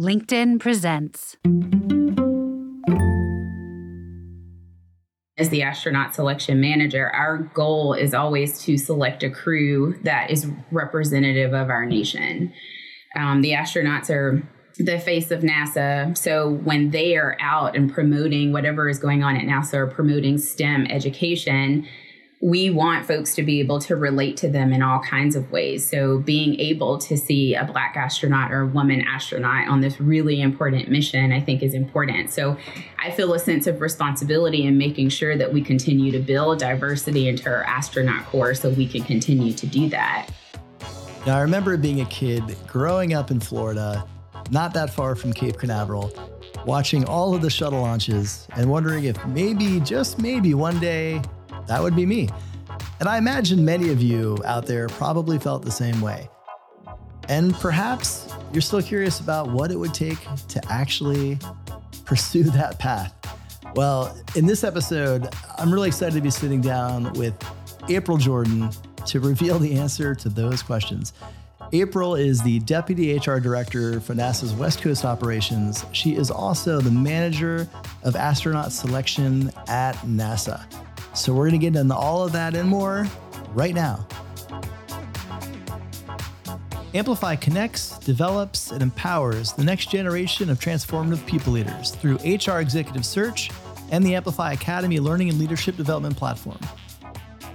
LinkedIn presents. As the astronaut selection manager, our goal is always to select a crew that is representative of our nation. Um, the astronauts are the face of NASA. So when they are out and promoting whatever is going on at NASA or promoting STEM education, we want folks to be able to relate to them in all kinds of ways. So, being able to see a Black astronaut or a woman astronaut on this really important mission, I think, is important. So, I feel a sense of responsibility in making sure that we continue to build diversity into our astronaut corps so we can continue to do that. Now, I remember being a kid growing up in Florida, not that far from Cape Canaveral, watching all of the shuttle launches and wondering if maybe, just maybe, one day that would be me. And I imagine many of you out there probably felt the same way. And perhaps you're still curious about what it would take to actually pursue that path. Well, in this episode, I'm really excited to be sitting down with April Jordan to reveal the answer to those questions. April is the Deputy HR Director for NASA's West Coast operations. She is also the Manager of Astronaut Selection at NASA. So we're going to get into all of that and more right now. Amplify connects, develops, and empowers the next generation of transformative people leaders through HR Executive Search and the Amplify Academy Learning and Leadership Development Platform.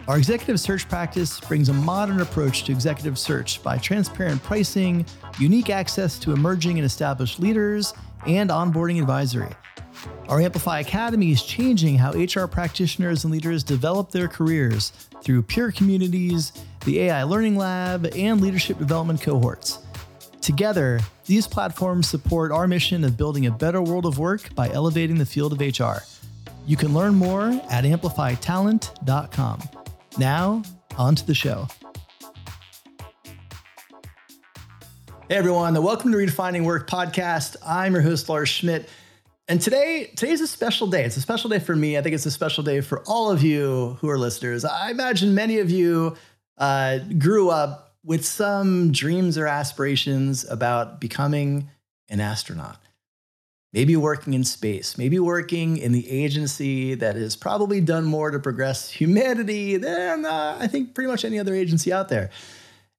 Our executive search practice brings a modern approach to executive search by transparent pricing, unique access to emerging and established leaders, and onboarding advisory. Our Amplify Academy is changing how HR practitioners and leaders develop their careers through peer communities, the AI Learning Lab, and leadership development cohorts. Together, these platforms support our mission of building a better world of work by elevating the field of HR. You can learn more at amplifytalent.com. Now, on to the show. Hey everyone, welcome to Redefining Work podcast. I'm your host, Lars Schmidt. And today, today's a special day. It's a special day for me. I think it's a special day for all of you who are listeners. I imagine many of you uh, grew up with some dreams or aspirations about becoming an astronaut. Maybe working in space, maybe working in the agency that has probably done more to progress humanity than uh, I think pretty much any other agency out there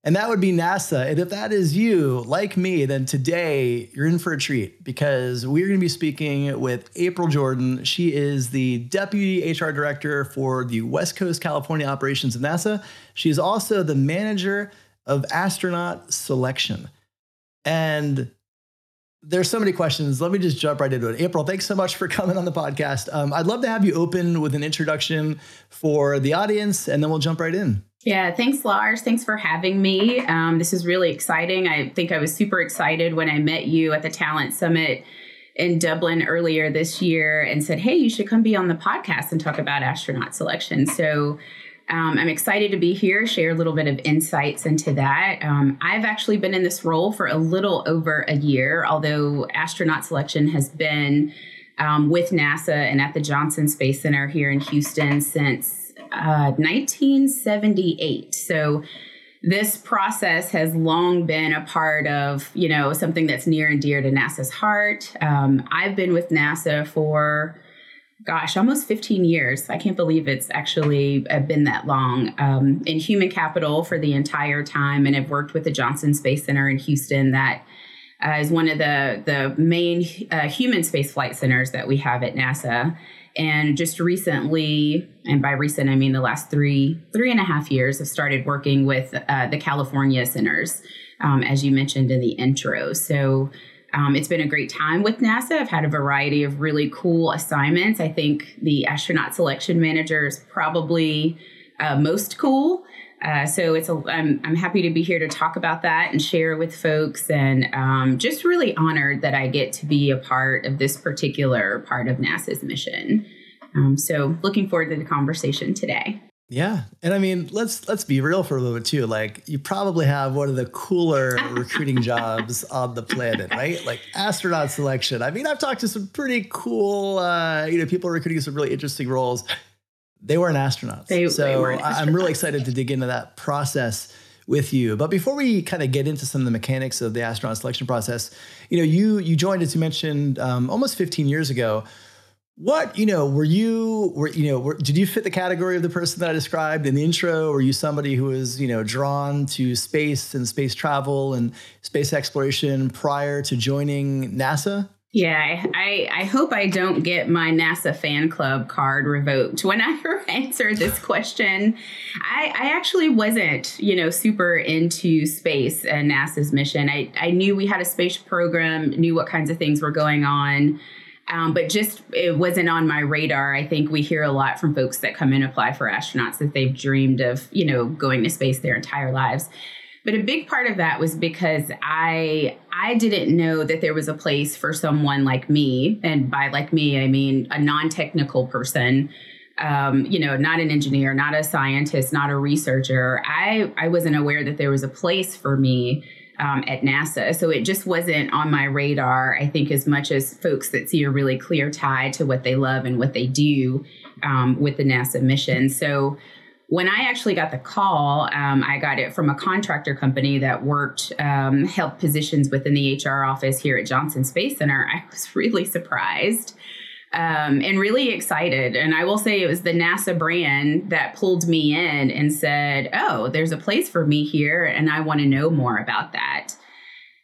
and that would be NASA. And if that is you, like me, then today you're in for a treat because we're going to be speaking with April Jordan. She is the Deputy HR Director for the West Coast California operations of NASA. She is also the Manager of Astronaut Selection. And there's so many questions. Let me just jump right into it. April, thanks so much for coming on the podcast. Um, I'd love to have you open with an introduction for the audience, and then we'll jump right in. Yeah, thanks, Lars. Thanks for having me. Um, this is really exciting. I think I was super excited when I met you at the Talent Summit in Dublin earlier this year and said, hey, you should come be on the podcast and talk about astronaut selection. So um, I'm excited to be here, share a little bit of insights into that. Um, I've actually been in this role for a little over a year, although astronaut selection has been um, with NASA and at the Johnson Space Center here in Houston since 1978. Uh, so this process has long been a part of, you know, something that's near and dear to NASA's heart. Um, I've been with NASA for, gosh, almost 15 years. I can't believe it's actually uh, been that long um, in human capital for the entire time, and i've worked with the Johnson Space Center in Houston that uh, is one of the the main uh, human space flight centers that we have at NASA. And just recently, and by recent I mean the last three three and a half years, I've started working with uh, the California centers, um, as you mentioned in the intro. So. Um, it's been a great time with NASA. I've had a variety of really cool assignments. I think the astronaut selection manager is probably uh, most cool. Uh, so it's a, I'm, I'm happy to be here to talk about that and share with folks and um, just really honored that I get to be a part of this particular part of NASA's mission. Um, so looking forward to the conversation today. Yeah. And I mean, let's let's be real for a bit too. Like you probably have one of the cooler recruiting jobs on the planet, right? Like astronaut selection. I mean, I've talked to some pretty cool uh, you know, people recruiting some really interesting roles they weren't astronauts. They, so they weren't astronauts. I'm really excited to dig into that process with you. But before we kind of get into some of the mechanics of the astronaut selection process, you know, you you joined, as you mentioned, um, almost 15 years ago. What you know? Were you were you know? Were, did you fit the category of the person that I described in the intro? Were you somebody who was you know drawn to space and space travel and space exploration prior to joining NASA? Yeah, I, I hope I don't get my NASA fan club card revoked when I answer this question. I, I actually wasn't, you know, super into space and NASA's mission. I, I knew we had a space program, knew what kinds of things were going on. Um, but just it wasn't on my radar. I think we hear a lot from folks that come and apply for astronauts that they've dreamed of, you know, going to space their entire lives. But a big part of that was because I I didn't know that there was a place for someone like me, and by like me I mean a non-technical person. Um, you know, not an engineer, not a scientist, not a researcher. I I wasn't aware that there was a place for me um, at NASA. So it just wasn't on my radar, I think, as much as folks that see a really clear tie to what they love and what they do um, with the NASA mission. So when I actually got the call, um, I got it from a contractor company that worked, um, held positions within the HR office here at Johnson Space Center. I was really surprised um, and really excited. And I will say it was the NASA brand that pulled me in and said, Oh, there's a place for me here, and I want to know more about that.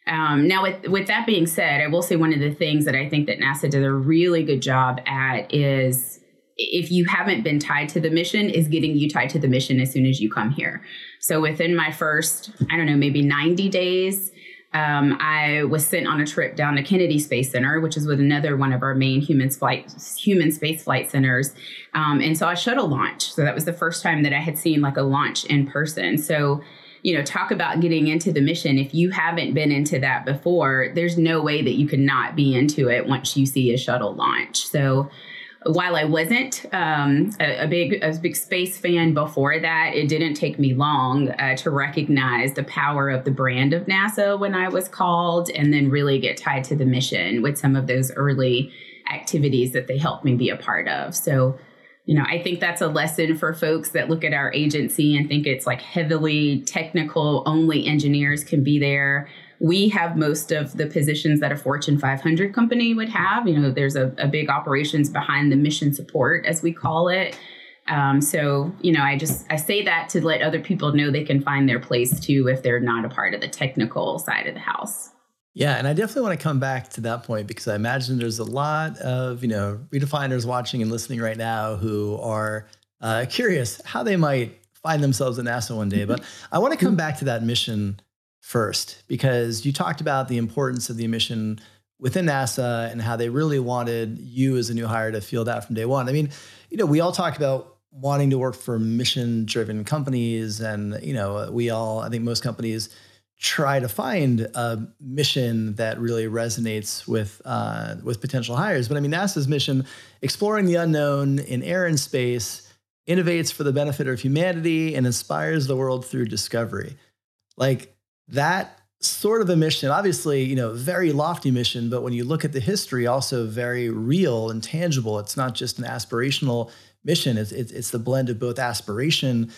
Um, now, with, with that being said, I will say one of the things that I think that NASA does a really good job at is if you haven't been tied to the mission is getting you tied to the mission as soon as you come here. So within my first i don't know maybe 90 days um, i was sent on a trip down to kennedy space center which is with another one of our main human flight human space flight centers. Um, and saw a shuttle launch. So that was the first time that i had seen like a launch in person. So you know talk about getting into the mission. If you haven't been into that before there's no way that you could not be into it once you see a shuttle launch. So while I wasn't um, a, a, big a big space fan before that, it didn't take me long uh, to recognize the power of the brand of NASA when I was called, and then really get tied to the mission with some of those early activities that they helped me be a part of. So, you know, I think that's a lesson for folks that look at our agency and think it's like heavily technical, only engineers can be there we have most of the positions that a Fortune 500 company would have. You know, there's a, a big operations behind the mission support, as we call it. Um, so, you know, I just I say that to let other people know they can find their place too if they're not a part of the technical side of the house. Yeah, and I definitely want to come back to that point because I imagine there's a lot of you know redefiners watching and listening right now who are uh, curious how they might find themselves in NASA one day. But I want to come back to that mission first because you talked about the importance of the mission within NASA and how they really wanted you as a new hire to feel that from day one. I mean, you know, we all talk about wanting to work for mission driven companies and you know, we all I think most companies try to find a mission that really resonates with uh, with potential hires. But I mean, NASA's mission, exploring the unknown in air and space, innovates for the benefit of humanity and inspires the world through discovery. Like that sort of a mission, obviously, you know, very lofty mission, but when you look at the history, also very real and tangible. It's not just an aspirational mission. It's it's, it's the blend of both aspiration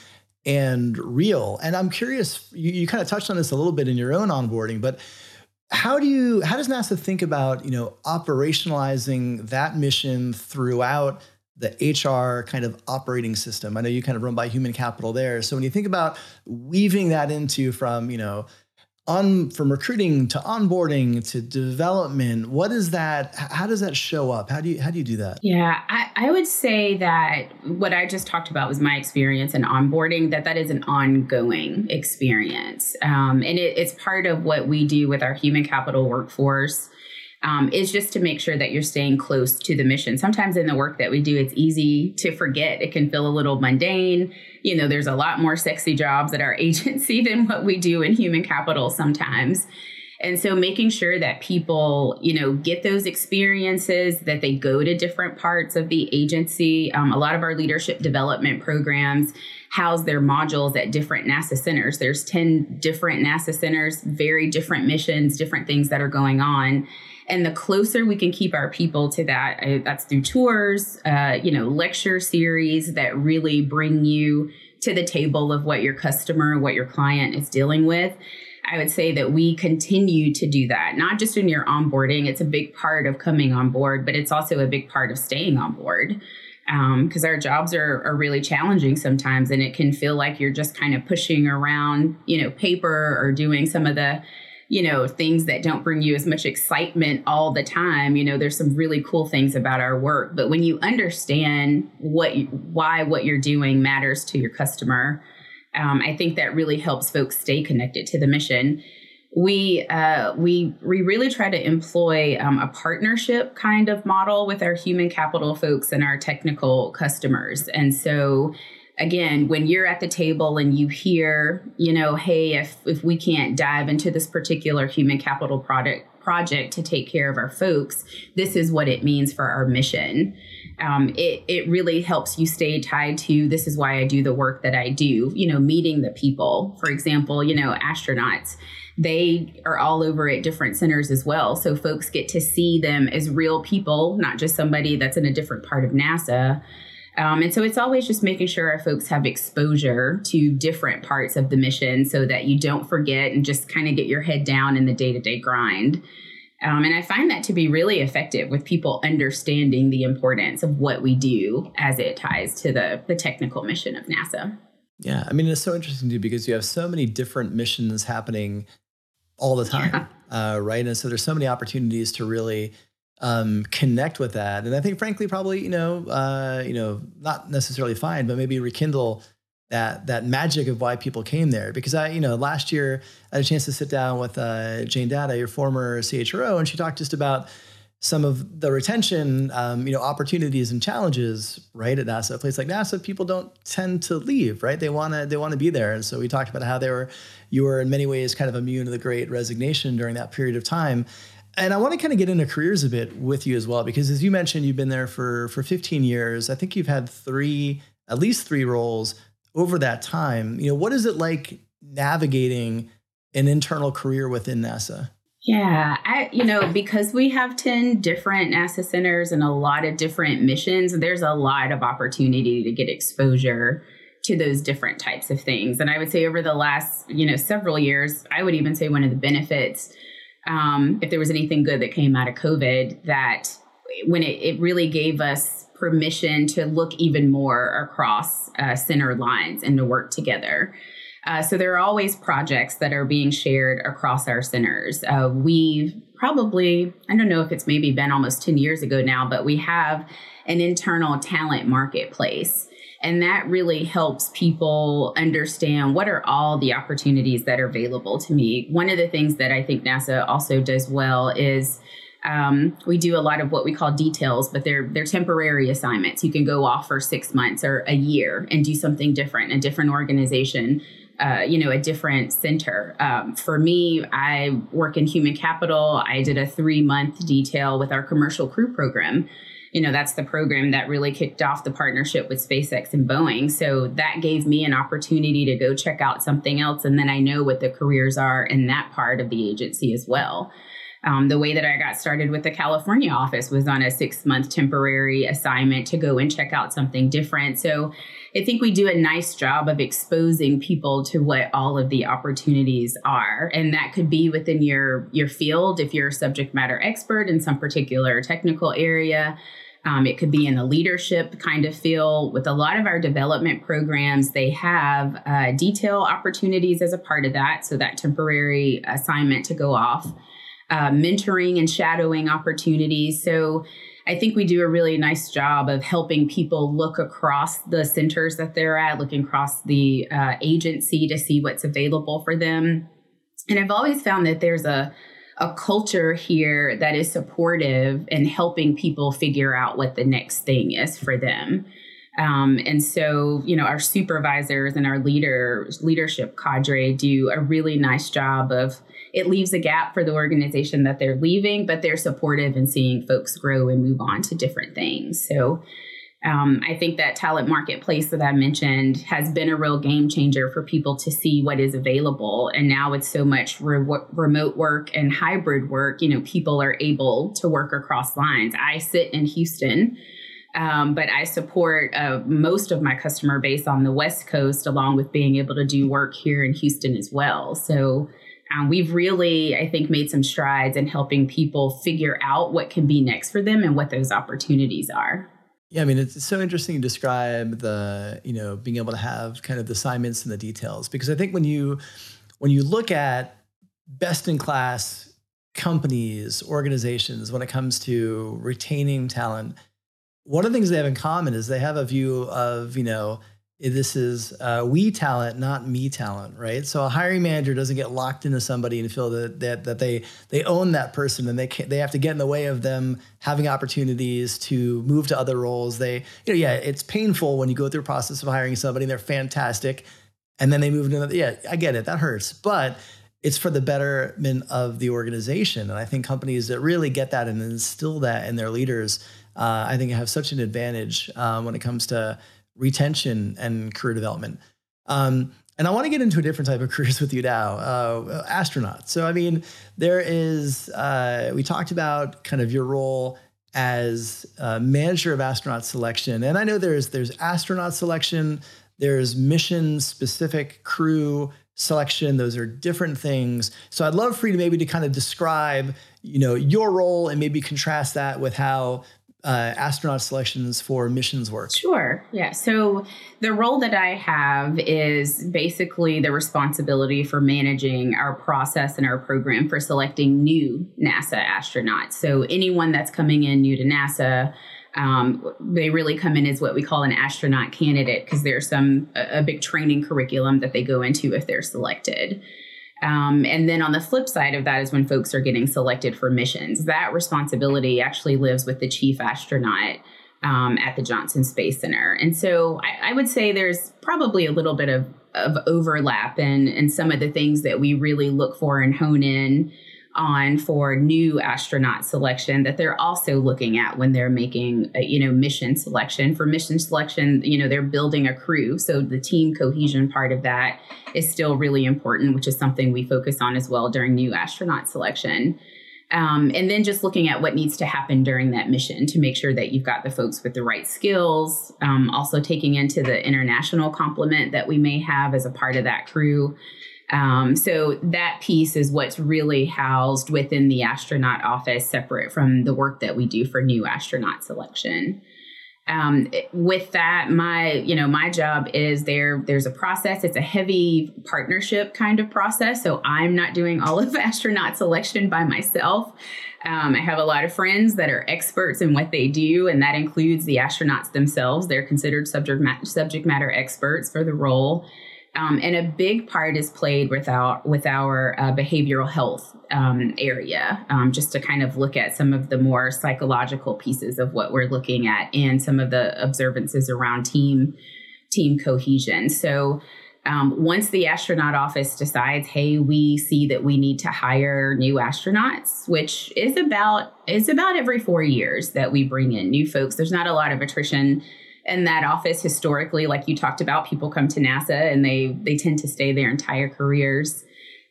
and real. And I'm curious, you, you kind of touched on this a little bit in your own onboarding, but how do you how does NASA think about, you know, operationalizing that mission throughout the HR kind of operating system. I know you kind of run by human capital there. So when you think about weaving that into from, you know, on from recruiting to onboarding to development, what is that? How does that show up? How do you how do you do that? Yeah, I, I would say that what I just talked about was my experience in onboarding. That that is an ongoing experience, um, and it, it's part of what we do with our human capital workforce um, is just to make sure that you're staying close to the mission. Sometimes in the work that we do, it's easy to forget. It can feel a little mundane. You know, there's a lot more sexy jobs at our agency than what we do in human capital sometimes. And so making sure that people, you know, get those experiences, that they go to different parts of the agency. Um, a lot of our leadership development programs house their modules at different NASA centers. There's 10 different NASA centers, very different missions, different things that are going on. And the closer we can keep our people to that, uh, that's through tours, uh, you know, lecture series that really bring you to the table of what your customer, what your client is dealing with. I would say that we continue to do that, not just in your onboarding. It's a big part of coming on board, but it's also a big part of staying on board because um, our jobs are, are really challenging sometimes and it can feel like you're just kind of pushing around you know paper or doing some of the you know things that don't bring you as much excitement all the time you know there's some really cool things about our work. But when you understand what why what you're doing matters to your customer um, i think that really helps folks stay connected to the mission. We uh, we we really try to employ um, a partnership kind of model with our human capital folks and our technical customers. And so again when you're at the table and you hear you know hey if if we can't dive into this particular human capital product project to take care of our folks this is what it means for our mission um, it, it really helps you stay tied to this is why i do the work that i do you know meeting the people for example you know astronauts they are all over at different centers as well. So folks get to see them as real people, not just somebody that's in a different part of NASA. Um, and so it's always just making sure our folks have exposure to different parts of the mission so that you don't forget and just kind of get your head down in the day to day grind. Um, and I find that to be really effective with people understanding the importance of what we do as it ties to the, the technical mission of NASA. Yeah, I mean, it's so interesting too because you have so many different missions happening all the time, yeah. uh, right? And so there's so many opportunities to really um, connect with that, and I think, frankly, probably you know, uh, you know, not necessarily find, but maybe rekindle that that magic of why people came there. Because I, you know, last year I had a chance to sit down with uh, Jane Datta, your former CHRO, and she talked just about some of the retention, um, you know, opportunities and challenges, right? At NASA, a place like NASA, people don't tend to leave, right? They want to they want to be there. And so we talked about how they were, you were in many ways kind of immune to the Great Resignation during that period of time. And I want to kind of get into careers a bit with you as well, because as you mentioned, you've been there for for 15 years. I think you've had three, at least three roles over that time. You know, what is it like navigating an internal career within NASA? Yeah, I you know because we have 10 different NASA centers and a lot of different missions, there's a lot of opportunity to get exposure to those different types of things. And I would say over the last, you know, several years, I would even say one of the benefits um, if there was anything good that came out of COVID that when it, it really gave us permission to look even more across uh, center lines and to work together. Uh, so there are always projects that are being shared across our centers. Uh, we've probably, I don't know if it's maybe been almost 10 years ago now, but we have an internal talent marketplace. And that really helps people understand what are all the opportunities that are available to me. One of the things that I think NASA also does well is um, we do a lot of what we call details, but they're they're temporary assignments. You can go off for six months or a year and do something different, a different organization uh, you know, a different center. Um, for me, I work in human capital. I did a three month detail with our commercial crew program. You know, that's the program that really kicked off the partnership with SpaceX and Boeing. So that gave me an opportunity to go check out something else. And then I know what the careers are in that part of the agency as well. Um, the way that I got started with the California office was on a six month temporary assignment to go and check out something different. So I think we do a nice job of exposing people to what all of the opportunities are. And that could be within your, your field if you're a subject matter expert in some particular technical area. Um, it could be in the leadership kind of feel. With a lot of our development programs, they have uh, detail opportunities as a part of that. So that temporary assignment to go off, uh, mentoring and shadowing opportunities. So I think we do a really nice job of helping people look across the centers that they're at, looking across the uh, agency to see what's available for them. And I've always found that there's a a culture here that is supportive and helping people figure out what the next thing is for them. Um, and so, you know, our supervisors and our leaders, leadership cadre do a really nice job of it leaves a gap for the organization that they're leaving, but they're supportive in seeing folks grow and move on to different things. So um, I think that talent marketplace that I mentioned has been a real game changer for people to see what is available. And now with so much re- remote work and hybrid work, you know, people are able to work across lines. I sit in Houston. Um, but I support uh, most of my customer base on the West Coast, along with being able to do work here in Houston as well. So um, we've really, I think, made some strides in helping people figure out what can be next for them and what those opportunities are. Yeah, I mean, it's so interesting to describe the, you know, being able to have kind of the assignments and the details because I think when you when you look at best in class companies, organizations when it comes to retaining talent, one of the things they have in common is they have a view of, you know, this is uh, we talent, not me talent, right? So a hiring manager doesn't get locked into somebody and feel that that, that they they own that person and they can, they have to get in the way of them having opportunities to move to other roles. They you know yeah, it's painful when you go through a process of hiring somebody and they're fantastic, and then they move to another. Yeah, I get it, that hurts, but it's for the betterment of the organization. And I think companies that really get that and instill that in their leaders, uh, I think have such an advantage um, when it comes to retention and career development. Um, and I want to get into a different type of careers with you now, uh, astronauts. So, I mean, there is, uh, we talked about kind of your role as manager of astronaut selection. And I know there's, there's astronaut selection, there's mission specific crew selection. Those are different things. So I'd love for you to maybe to kind of describe, you know, your role and maybe contrast that with how uh, astronaut selections for missions work? Sure. Yeah. So the role that I have is basically the responsibility for managing our process and our program for selecting new NASA astronauts. So anyone that's coming in new to NASA. Um, they really come in as what we call an astronaut candidate because there's some a, a big training curriculum that they go into if they're selected. Um, and then on the flip side of that is when folks are getting selected for missions. That responsibility actually lives with the chief astronaut um, at the Johnson Space Center. And so I, I, would say there's probably a little bit of, of overlap in, in some of the things that we really look for and hone in on for new astronaut selection that they're also looking at when they're making a, you know mission selection. For mission selection you know they're building a crew so the team cohesion part of that is still really important which is something we focus on as well during new astronaut selection. Um, and then just looking at what needs to happen during that mission to make sure that you've got the folks with the right skills. Um, also taking into the international complement that we may have as a part of that crew um, so that piece is what's really housed within the astronaut office, separate from the work that we do for new astronaut selection. Um, with that, my you know my job is there. There's a process. It's a heavy partnership kind of process. So I'm not doing all of astronaut selection by myself. Um, I have a lot of friends that are experts in what they do, and that includes the astronauts themselves. They're considered subject ma- subject matter experts for the role. Um, and a big part is played with our with our uh, behavioral health um, area, um, just to kind of look at some of the more psychological pieces of what we're looking at, and some of the observances around team team cohesion. So. Um, once the astronaut office decides, hey, we see that we need to hire new astronauts, which is about is about every four years that we bring in new folks. There's not a lot of attrition in that office historically like you talked about people come to nasa and they they tend to stay their entire careers.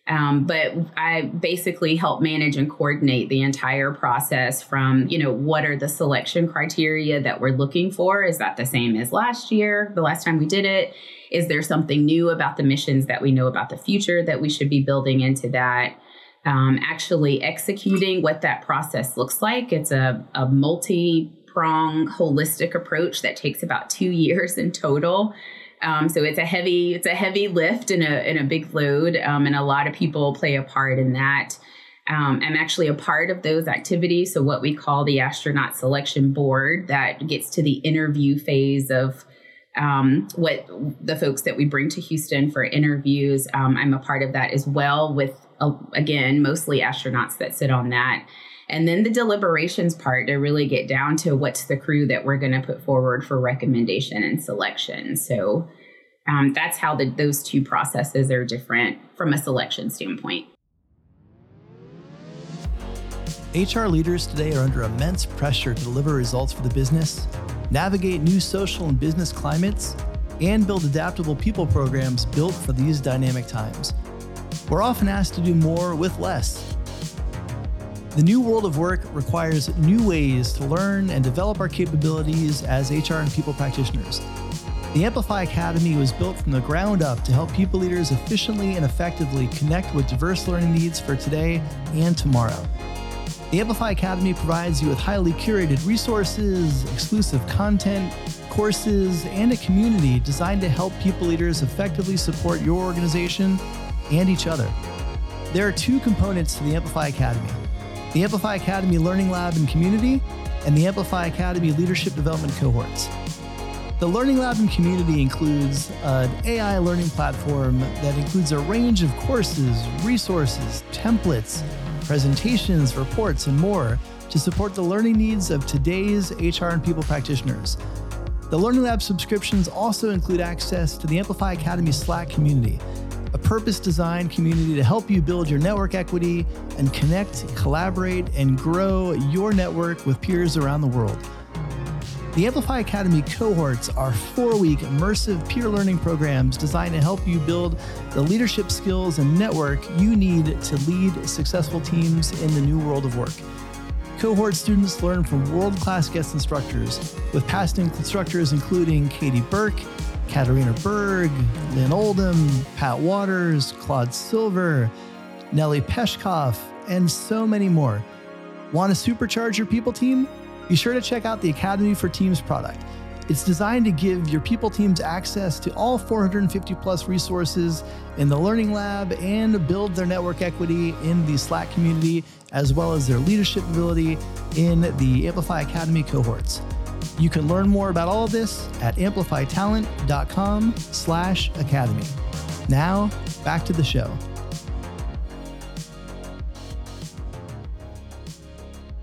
Um, but i basically help manage and coordinate the entire process from you know what are the selection criteria that we're looking for? Is that the same as last year the last time we did it? Is there something new about the missions that we know about the future that we should be building into that? Um, actually executing what that process looks like. It's a, a multi prong holistic approach that takes about two years in total. Um, so it's a heavy it's a heavy lift and a and a big load, um, and a lot of people play a part in that. Um, I'm actually a part of those activities. So what we call the astronaut selection board that gets to the interview phase of um, what the folks that we bring to Houston for interviews. Um, I'm a part of that as well with, uh, again, mostly astronauts that sit on that. And then the deliberations part to really get down to what's the crew that we're going to put forward for recommendation and selection. So um, that's how the, those two processes are different from a selection standpoint. HR leaders today are under immense pressure to deliver results for the business, navigate new social and business climates, and build adaptable people programs built for these dynamic times. We're often asked to do more with less The new world of work requires new ways to learn and develop our capabilities as HR and people practitioners. The Amplify Academy was built from the ground up to help people leaders efficiently and effectively connect with diverse learning needs for today and tomorrow. The Amplify Academy provides you with highly curated resources, exclusive content, courses, and a community designed to help people leaders effectively support your organization and each other. There are two components to the Amplify Academy the Amplify Academy Learning Lab and Community, and the Amplify Academy Leadership Development Cohorts. The Learning Lab and Community includes an AI learning platform that includes a range of courses, resources, templates, presentations, reports, and more to support the learning needs of today's HR and people practitioners. The Learning Lab subscriptions also include access to the Amplify Academy Slack community, a purpose designed community to help you build your network equity and connect, collaborate, and grow your network with peers around the world. The Amplify Academy cohorts are four week immersive peer learning programs designed to help you build the leadership skills and network you need to lead successful teams in the new world of work. Cohort students learn from world class guest instructors, with past instructors including Katie Burke, Katarina Berg, Lynne Oldham, Pat Wadors, Claude Silver, Nellie Peshkov, and so many more. Want to supercharge your people team? be sure to check out the Academy for Teams product. It's designed to give your people teams access to all 450 plus resources in the Learning Lab and build their network equity in the Slack community, as well as their leadership ability in the Amplify Academy cohorts. You can learn more about all of this at amplifytalent.com slash academy. Now, back to the show.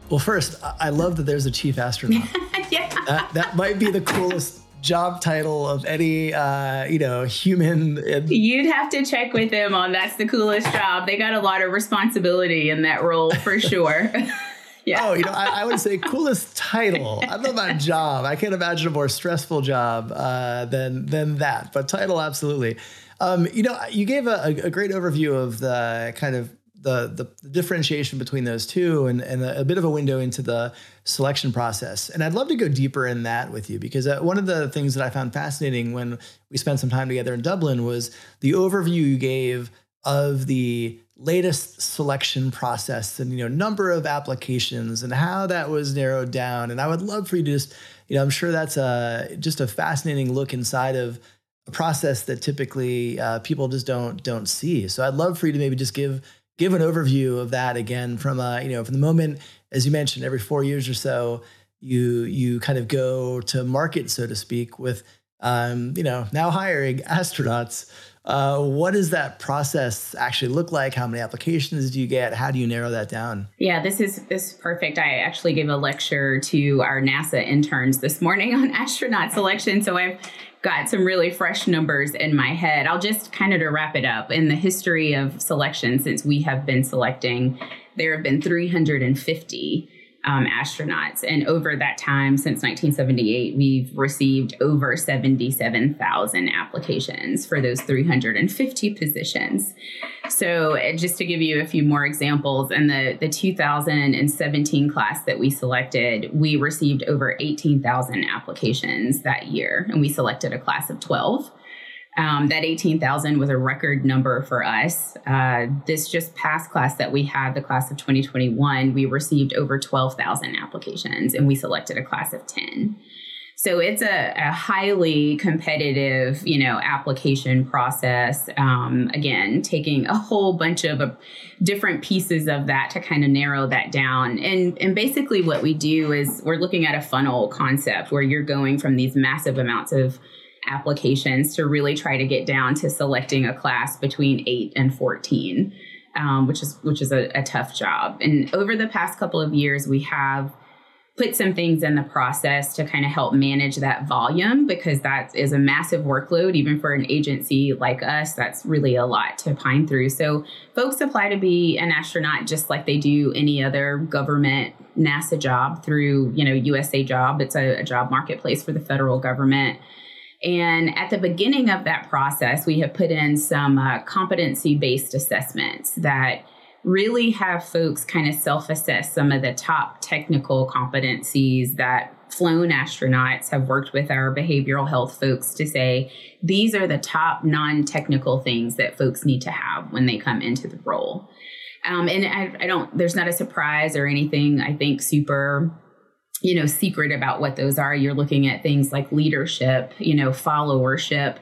Well, first, I love that there's a chief astronaut. yeah. That, that might be the coolest job title of any uh, you know human you'd have to check with them on that's the coolest job they got a lot of responsibility in that role for sure yeah. Oh you know I, I, would say coolest title. I know about job. I can't imagine a more stressful job uh, than than that but title absolutely. Um, you know you gave a, a great overview of the kind of the, the, the differentiation between those two and, and a, a, bit of a window into the selection process. And I'd love to go deeper in that with you because uh, one of the things that I found fascinating when we spent some time together in Dublin was the overview you gave of the latest selection process and you know number of applications and how that was narrowed down. And i would love for you to just you know i'm sure that's a just a fascinating look inside of a process that typically uh, people just don't don't see. So i'd love for you to maybe just give give an overview of that again from a you know from the moment as you mentioned every four years or so you you kind of go to market so to speak with um, you know now hiring astronauts uh, what does that process actually look like? How many applications do you get? How do you narrow that down? Yeah this is this is perfect. I actually gave a lecture to our nasa interns this morning on astronaut selection so i've got some really fresh numbers in my head. I'll just kind of to wrap it up in the history of selection since we have been selecting, there have been 350 um, astronauts. And over that time, since 1978, we've received over 77,000 applications for those 350 positions. So, uh, just to give you a few more examples, in the, the 2017 class that we selected, we received over 18,000 applications that year, and we selected a class of 12. Um, that 18,000 was a record number for us. Uh, this just past class that we had, the class of 2021, we received over 12,000 applications and we selected a class of 10. So it's a, a highly competitive, you know, application process. Um, again, taking a whole bunch of uh, different pieces of that to kind of narrow that down. And and basically, what we do is we're looking at a funnel concept where you're going from these massive amounts of applications to really try to get down to selecting a class between 8 and 14 um, which is which is a, a tough job. And over the past couple of years we have put some things in the process to kind of help manage that volume because that is a massive workload. Even for an agency like us that's really a lot to pine through. So folks apply to be an astronaut just like they do any other government nasa job through you know usa job. It's a, a job marketplace for the federal government and at the beginning of that process, we have put in some uh, competency based assessments that really have folks kind of self assess some of the top technical competencies that flown astronauts have worked with our behavioral health folks to say these are the top non technical things that folks need to have when they come into the role. Um, and I, I don't, there's not a surprise or anything, I think, super you know secret about what those are you're looking at things like leadership you know followership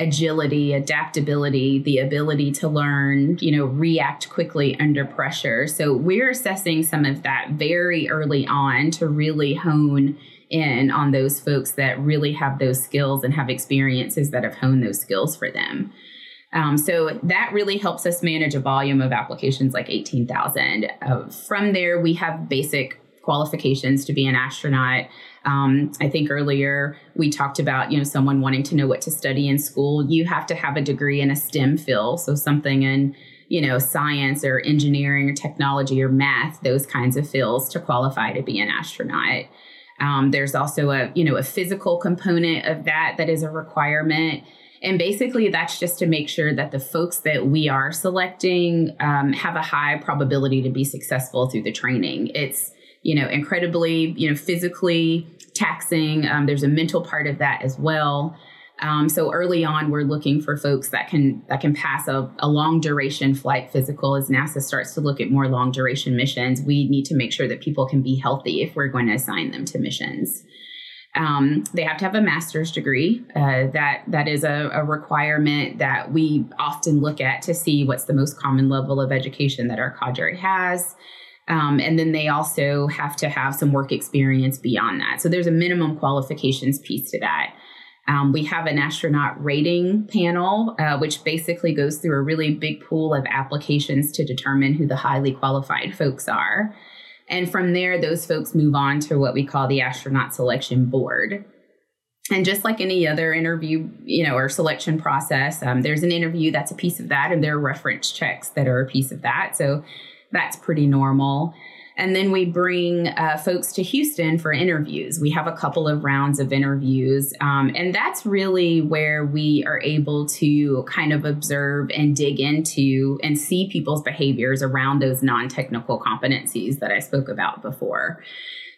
agility, adaptability, the ability to learn, you know, react quickly under pressure. So we're assessing some of that very early on to really hone in on those folks that really have those skills and have experiences that have honed those skills for them. Um, so that really helps us manage a volume of applications like 18,000. Uh, from there, we have basic qualifications to be an astronaut. Um, I think earlier we talked about you know someone wanting to know what to study in school. You have to have a degree in a STEM field, so something in you know science or engineering or technology or math, those kinds of fields to qualify to be an astronaut. Um, there's also a you know a physical component of that that is a requirement. And basically, that's just to make sure that the folks that we are selecting um, have a high probability to be successful through the training. It's you know, incredibly, you know, physically taxing. Um, there's a mental part of that as well. Um, so early on, we're looking for folks that can that can pass a, a, long duration flight physical. As NASA starts to look at more long duration missions, we need to make sure that people can be healthy if we're going to assign them to missions. Um, they have to have a master's degree. Uh, that that is a, a, requirement that we often look at to see what's the most common level of education that our cadre has. Um, and then they also have to have some work experience beyond that. So there's a minimum qualifications piece to that. Um, we have an astronaut rating panel, uh, which basically goes through a really big pool of applications to determine who the highly qualified folks are. And from there, those folks move on to what we call the astronaut selection board. And just like any other interview, you know, or selection process, um, there's an interview that's a piece of that, and there are reference checks that are a piece of that. So that's pretty normal. And then we bring uh, folks to Houston for interviews. We have a couple of rounds of interviews. Um, and that's really where we are able to kind of observe and dig into and see people's behaviors around those non technical competencies that I spoke about before.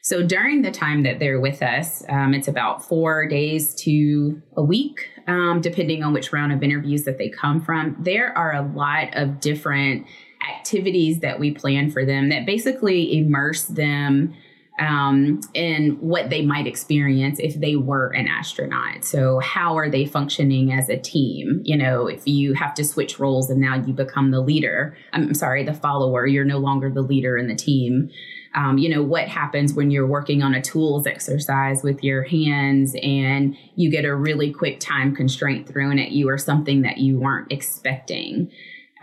So during the time that they're with us, um, it's about four days to a week, um, depending on which round of interviews that they come from. There are a lot of different activities that we plan for them that basically immerse them um, in what they might experience if they were an astronaut. So, how are they functioning as a team? You know, if you have to switch roles and now you become the leader, I'm sorry, the follower, you're no longer the leader in the team. Um, you know, what happens when you're working on a tools exercise with your hands and you get a really quick time constraint thrown at you or something that you weren't expecting?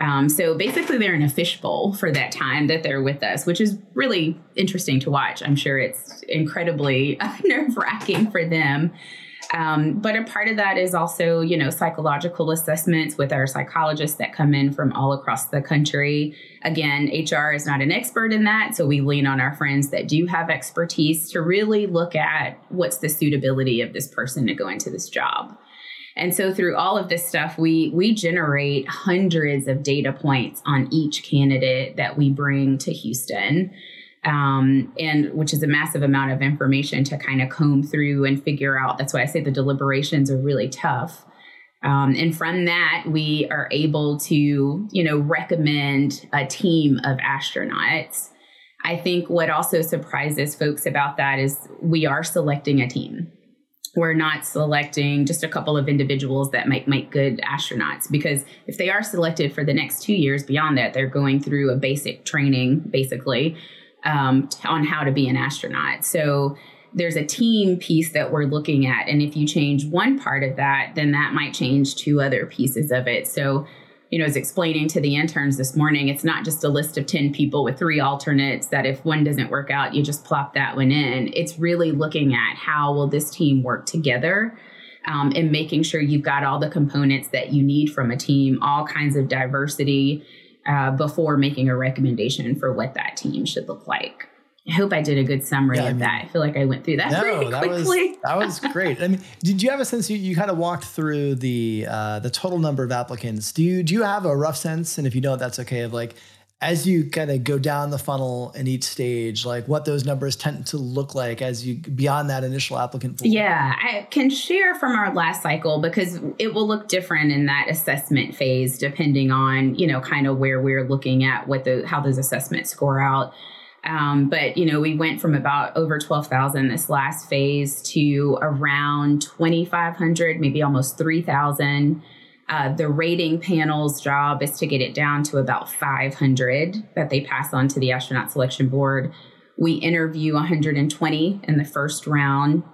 Um, so basically, they're in a fishbowl for that time that they're with us, which is really interesting to watch. I'm sure it's incredibly nerve wracking for them. Um, but a part of that is also, you know, psychological assessments with our psychologists that come in from all across the country. Again, HR is not an expert in that, so we lean on our friends that do have expertise to really look at what's the suitability of this person to go into this job. And so through all of this stuff, we we generate hundreds of data points on each candidate that we bring to Houston. Um, and which is a massive amount of information to kind of comb through and figure out. That's why I say the deliberations are really tough. Um, and from that, we are able to, you know, recommend a team of astronauts. I think what also surprises folks about that is we are selecting a team we're not selecting just a couple of individuals that might make good astronauts because if they are selected for the next two years beyond that they're going through a basic training basically um, on how to be an astronaut. So there's a team piece that we're looking at and if you change one part of that then that might change two other pieces of it. So you know, is explaining to the interns this morning, it's not just a list of 10 people with three alternates that if one doesn't work out, you just plop that one in. It's really looking at how will this team work together um, and making sure you've got all the components that you need from a team, all kinds of diversity uh, before making a recommendation for what that team should look like. I hope I did a good summary yeah, of I mean, that. I feel like I went through that no, pretty that quickly. Was, that was great. I mean, did you have a sense you, you kind of walked through the uh, the total number of applicants? Do you do you have a rough sense? And if you don't, that's okay. Of like as you kind of go down the funnel in each stage, like what those numbers tend to look like as you beyond that initial applicant pool? Yeah, I can share from our last cycle because it will look different in that assessment phase depending on, you know, kind of where we're looking at what the how those assessments score out. Um, but you know, we went from about over twelve thousand this last phase to around twenty five hundred, maybe almost three thousand uh, the rating panel's job is to get it down to about 500 that they pass on to the astronaut selection board. We interview 120 in the first round,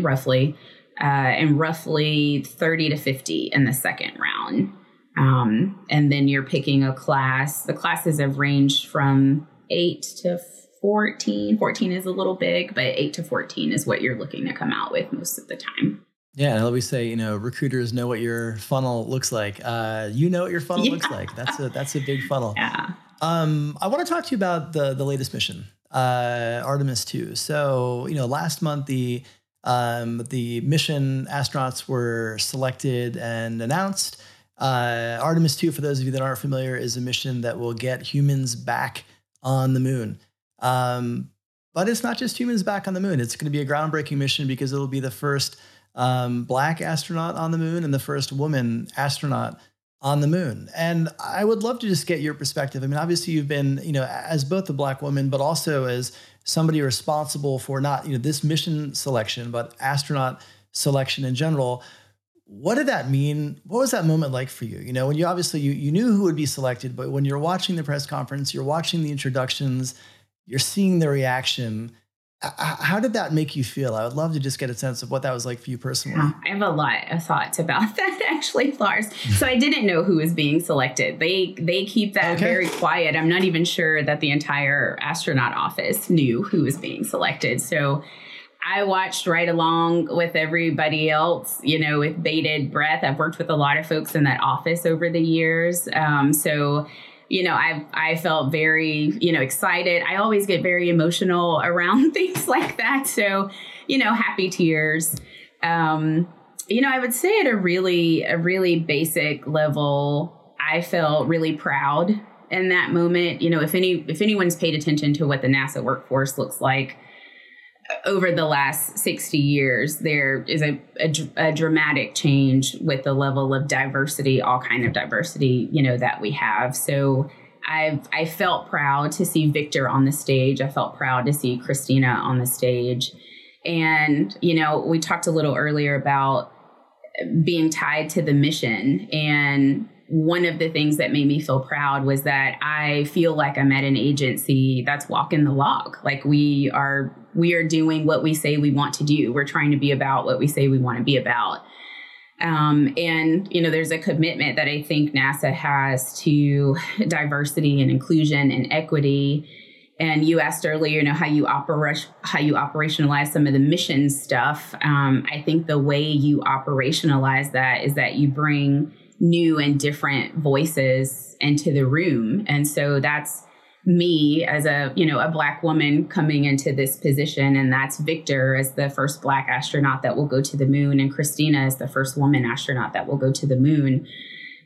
roughly, uh, and roughly 30 to 50 in the second round. Um, and then you're picking a class. The classes have ranged from 8 to 14. 14 is a little big, but 8 to 14 is what you're looking to come out with most of the time. Yeah, and I always say, you know, recruiters know what your funnel looks like. Uh, you know what your funnel yeah. looks like. That's a that's a big funnel. Yeah. Um, I want to talk to you about the the latest mission, uh, Artemis Two. So, you know, last month the um, the mission astronauts were selected and announced. Uh, Artemis 2, for those of you that aren't familiar, is a mission that will get humans back on the moon. Um, but it's not just humans back on the moon. It's going to be a groundbreaking mission because it'll be the first um, black astronaut on the moon and the first woman astronaut on the moon. And I would love to just get your perspective. I mean, obviously you've been, you know, as both a black woman, but also as somebody responsible for not, you know, this mission selection, but astronaut selection in general. What did that mean? What was that moment like for you? You know, when you obviously you, you knew who would be selected, but when you're watching the press conference, you're watching the introductions, you're seeing the reaction how did that make you feel? I would love to just get a sense of what that was like for you personally. I have a lot of thoughts about that actually, Lars. So I didn't know who was being selected. They they keep that okay. very quiet. I'm not even sure that the entire astronaut office knew who was being selected. So I watched right along with everybody else, you know, with bated breath. I've worked with a lot of folks in that office over the years. Um, so you know, I I felt very, you know, excited. I always get very emotional around things like that. So, you know, happy tears. Um, you know, I would say at a really a really basic level, I felt really proud in that moment. You know, if any if anyone's paid attention to what the NASA workforce looks like, over the last 60 years there is a, a, a, dramatic change with the level of diversity all kind of diversity you know that we have. So I've i felt proud to see victor on the stage. I felt proud to see christina on the stage. And you know we talked a little earlier about being tied to the mission. And one of the things that made me feel proud was that I feel like I'm at an agency that's walking the log. Like we are we are doing what we say we want to do. We're trying to be about what we say we want to be about. Um, and you know, there's a commitment that I think NASA has to diversity and inclusion and equity. And you asked earlier, you know, how you operate, how you operationalize some of the mission stuff. Um, I think the way you operationalize that is that you bring new and different voices into the room. And so that's me as a, you know, a black woman coming into this position and that's Victor as the first black astronaut that will go to the moon and Christina as the first woman astronaut that will go to the moon.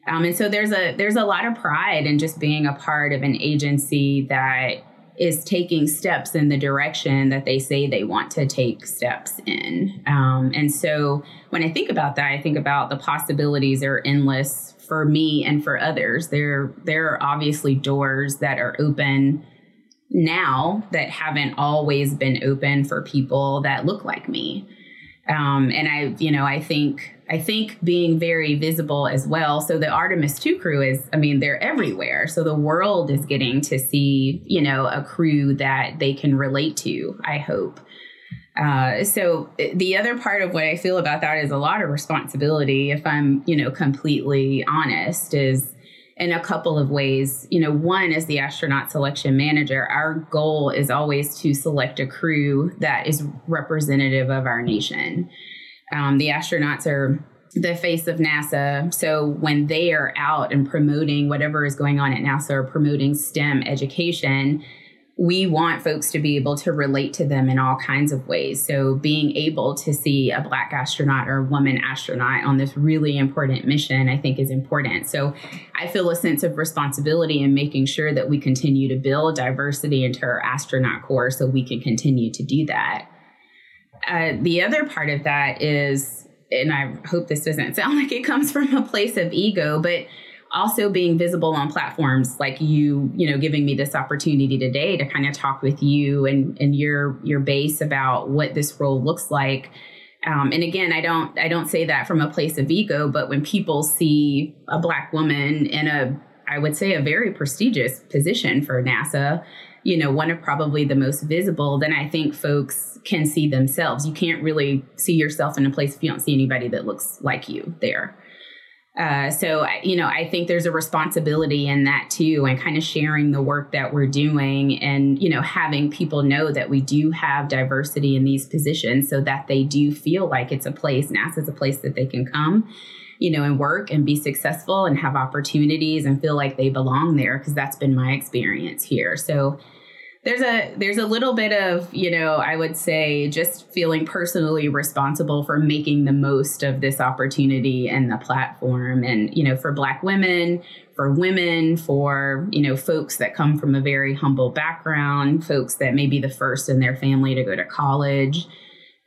Um, and so there's a there's a lot of pride in just being a part of an agency that is taking steps in the direction that they say they want to take steps in. Um, and so when I think about that, I think about the possibilities are endless for me and for others. There, there are obviously doors that are open now that haven't always been open for people that look like me. Um, and I, you know, I think I think being very visible as well. So the Artemis 2 crew is, I mean, they're everywhere. So the world is getting to see, you know, a crew that they can relate to, I hope. Uh, so the other part of what I feel about that is a lot of responsibility, if I'm, you know, completely honest, is in a couple of ways. You know, one is the astronaut selection manager, our goal is always to select a crew that is representative of our nation. Um, the astronauts are the face of NASA. So when they are out and promoting whatever is going on at NASA or promoting STEM education, we want folks to be able to relate to them in all kinds of ways. So, being able to see a Black astronaut or a woman astronaut on this really important mission, I think, is important. So, I feel a sense of responsibility in making sure that we continue to build diversity into our astronaut corps so we can continue to do that. Uh, the other part of that is, and I hope this doesn't sound like it comes from a place of ego, but also being visible on platforms like you you know giving me this opportunity today to kind of talk with you and and your your base about what this role looks like. Um, and again i don't i don't say that from a place of ego but when people see a black woman in a i would say a very prestigious position for nasa you know one of probably the most visible then i think folks can see themselves. You can't really see yourself in a place if you don't see anybody that looks like you there uh, so, you know, I think there's a responsibility in that too, and kind of sharing the work that we're doing and, you know, having people know that we do have diversity in these positions so that they do feel like it's a place, NASA's a place that they can come, you know, and work and be successful and have opportunities and feel like they belong there because that's been my experience here. So, there's a there's a little bit of you know i would say just feeling personally responsible for making the most of this opportunity and the platform. And you know for black women for women for you know folks that come from a very humble background folks that may be the first in their family to go to college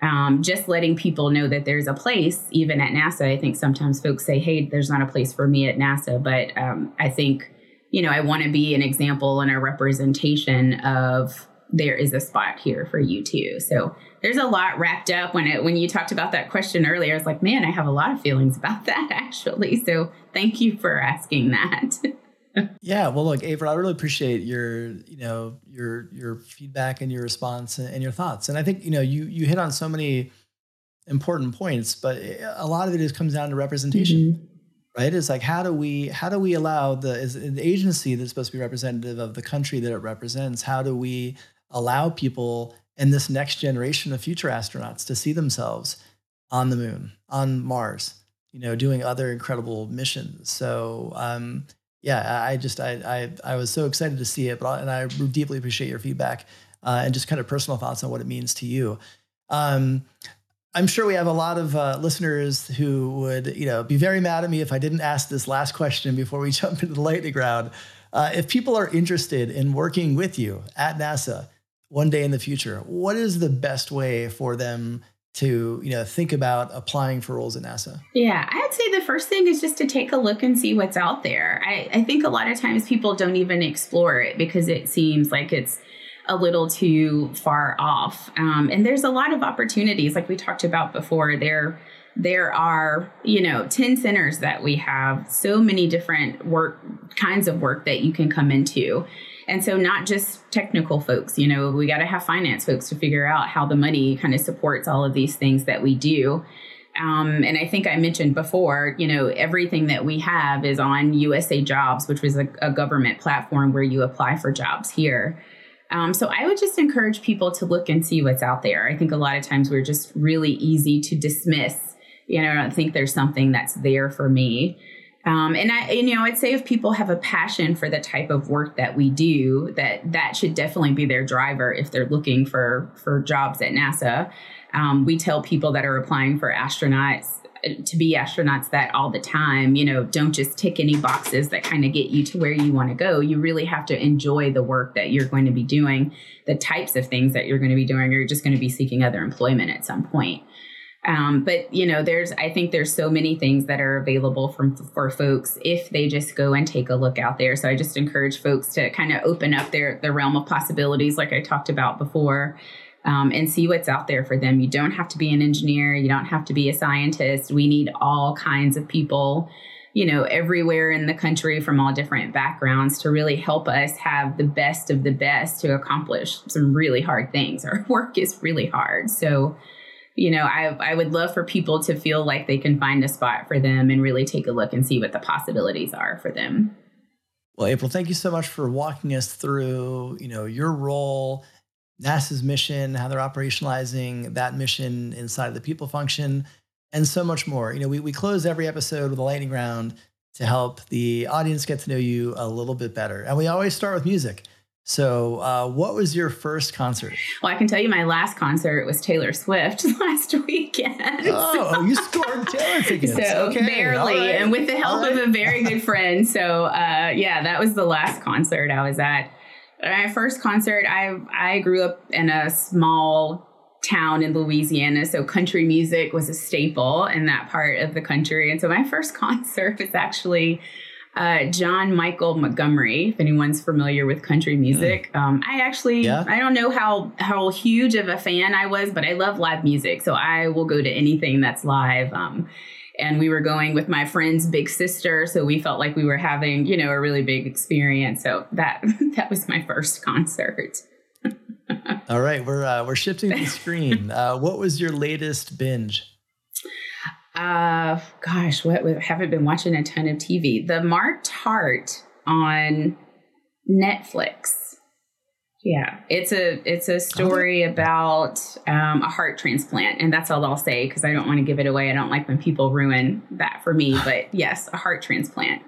um, just letting people know that there's a place even at nasa. I think sometimes folks say hey there's not a place for me at nasa. But um, i think you know, I want to be an example and a representation of there is a spot here for you too. So there's a lot wrapped up when it when you talked about that question earlier. I was like, man, I have a lot of feelings about that actually. So thank you for asking that. yeah, well, look, April, I really appreciate your, you know, your your feedback and your response and, your thoughts. And I think you know you you hit on so many important points, but a lot of it is comes down to representation. Mm-hmm right? It's like how do we how do we allow the is an agency that's supposed to be representative of the country that it represents? How do we allow people in this next generation of future astronauts to see themselves on the moon on mars you know doing other incredible missions? So um, yeah i just I, I i was so excited to see it but and i deeply appreciate your feedback uh, and just kind of personal thoughts on what it means to you. Um, I'm sure we have a lot of uh, listeners who would, you know, be very mad at me if I didn't ask this last question before we jump into the lightning round. Uh, if people are interested in working with you at NASA one day in the future, what is the best way for them to, you know, think about applying for roles at NASA? Yeah, I'd say the first thing is just to take a look and see what's out there. I, I think a lot of times people don't even explore it because it seems like it's a little too far off. Um, and there's a lot of opportunities, like we talked about before. There, there are you know 10 centers that we have so many different work kinds of work that you can come into and so not just technical folks you know we got to have finance folks to figure out how the money kind of supports all of these things that we do um, and I think I mentioned before, you know, everything that we have is on USA Jobs, which was a, a government platform where you apply for jobs here. Um, so I would just encourage people to look and see what's out there. I think a lot of times we're just really easy to dismiss. You know, I don't think there's something that's there for me. Um, and I, you know, I'd say if people have a passion for the type of work that we do, that that should definitely be their driver if they're looking for for jobs at NASA. Um, we tell people that are applying for astronauts to be astronauts that all the time you know don't just tick any boxes that kind of get you to where you want to go. You really have to enjoy the work that you're going to be doing the types of things that you're going to be doing or you're just going to be seeking other employment at some point. Um, but you know there's i think there's so many things that are available from for folks if they just go and take a look out there. So i just encourage folks to kind of open up their the realm of possibilities like i talked about before um, and see what's out there for them. You don't have to be an engineer, you don't have to be a scientist. We need all kinds of people, you know, everywhere in the country from all different backgrounds to really help us have the best of the best to accomplish some really hard things. Our work is really hard. So, you know, I, I would love for people to feel like they can find a spot for them and really take a look and see what the possibilities are for them. Well, April, thank you so much for walking us through, you know, your role NASA's mission, how they're operationalizing that mission inside of the people function, and so much more. You know, we, we close every episode with a lightning round to help the audience get to know you a little bit better. And we always start with music. So, uh, what was your first concert? Well, I can tell you my last concert was Taylor Swift last weekend. Oh, so, you scored Taylor tickets. So okay. barely, right. and with the help right. of a very good friend. So, uh, yeah, that was the last concert I was at. My first concert, I I grew up in a small town in Louisiana, so country music was a staple in that part of the country. And so my first concert was actually uh, John Michael Montgomery. If anyone's familiar with country music, mm. um, I actually yeah. I don't know how how huge of a fan I was, but I love live music, so I will go to anything that's live. Um, and we were going with my friend's big sister, so we felt like we were having you know a really big experience. So that that was my first concert. All right, we're uh, we're shifting the screen. Uh, what was your latest binge? uh gosh what I haven't been watching a ton of tv the marked heart on netflix yeah. It's a it's a story about um, a heart transplant and that's all i'll say because i don't want to give it away. I don't like when people ruin that for me but yes a heart transplant.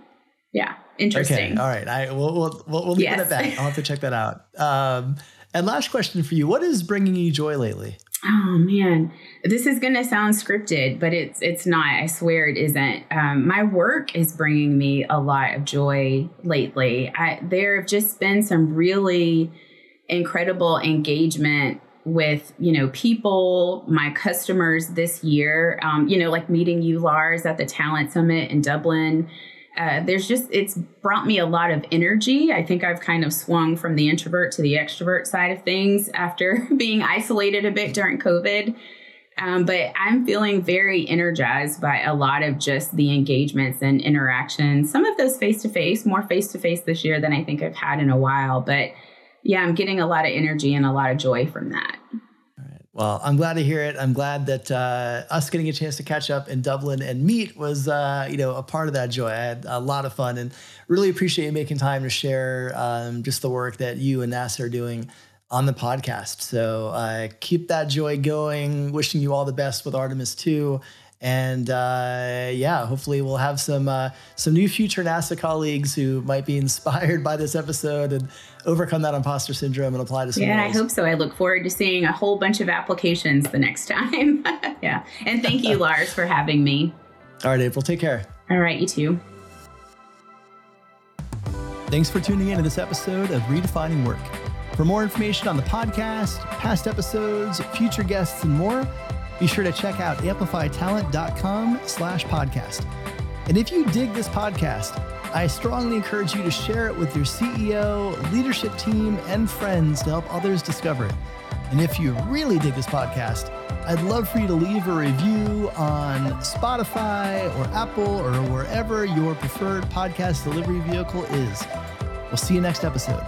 Yeah interesting. okay all right. I we'll we'll, we'll leave yes. it at that. I'll have to check that out. Um, and last question for you. What is bringing you joy lately? Oh man, this is going to sound scripted, but it's it's not. I swear it isn't. Um, my work is bringing me a lot of joy lately. I, there have just been some really incredible engagement with you know people, my customers this year. Um, you know, like meeting you, Lars, at the Talent Summit in Dublin uh, there's just it's brought me a lot of energy. I think I've kind of swung from the introvert to the extrovert side of things after being isolated a bit during COVID. Um, but I'm feeling very energized by a lot of just the engagements and interactions. Some of those face to face, more face to face this year than I think I've had in a while. But yeah, I'm getting a lot of energy and a lot of joy from that. Well, I'm glad to hear it. I'm glad that uh, us getting a chance to catch up in Dublin and meet was, uh, you know, a part of that joy. I had a lot of fun and really appreciate you making time to share um, just the work that you and NASA are doing on the podcast. So uh, keep that joy going. Wishing you all the best with Artemis 2 and uh, yeah, hopefully we'll have some uh, some new future NASA colleagues who might be inspired by this episode and overcome that imposter syndrome and apply to some. Yeah, roles. I hope so. I look forward to seeing a whole bunch of applications the next time. yeah, and thank you, Lars, for having me. All right, April. Take care. All right, you too. Thanks for tuning in to this episode of Redefining Work. For more information on the podcast, past episodes, future guests, and more be sure to check out amplifytalent.com slash podcast. And if you dig this podcast, I strongly encourage you to share it with your CEO, leadership team, and friends to help others discover it. And if you really dig this podcast, I'd love for you to leave a review on Spotify or Apple or wherever your preferred podcast delivery vehicle is. We'll see you next episode.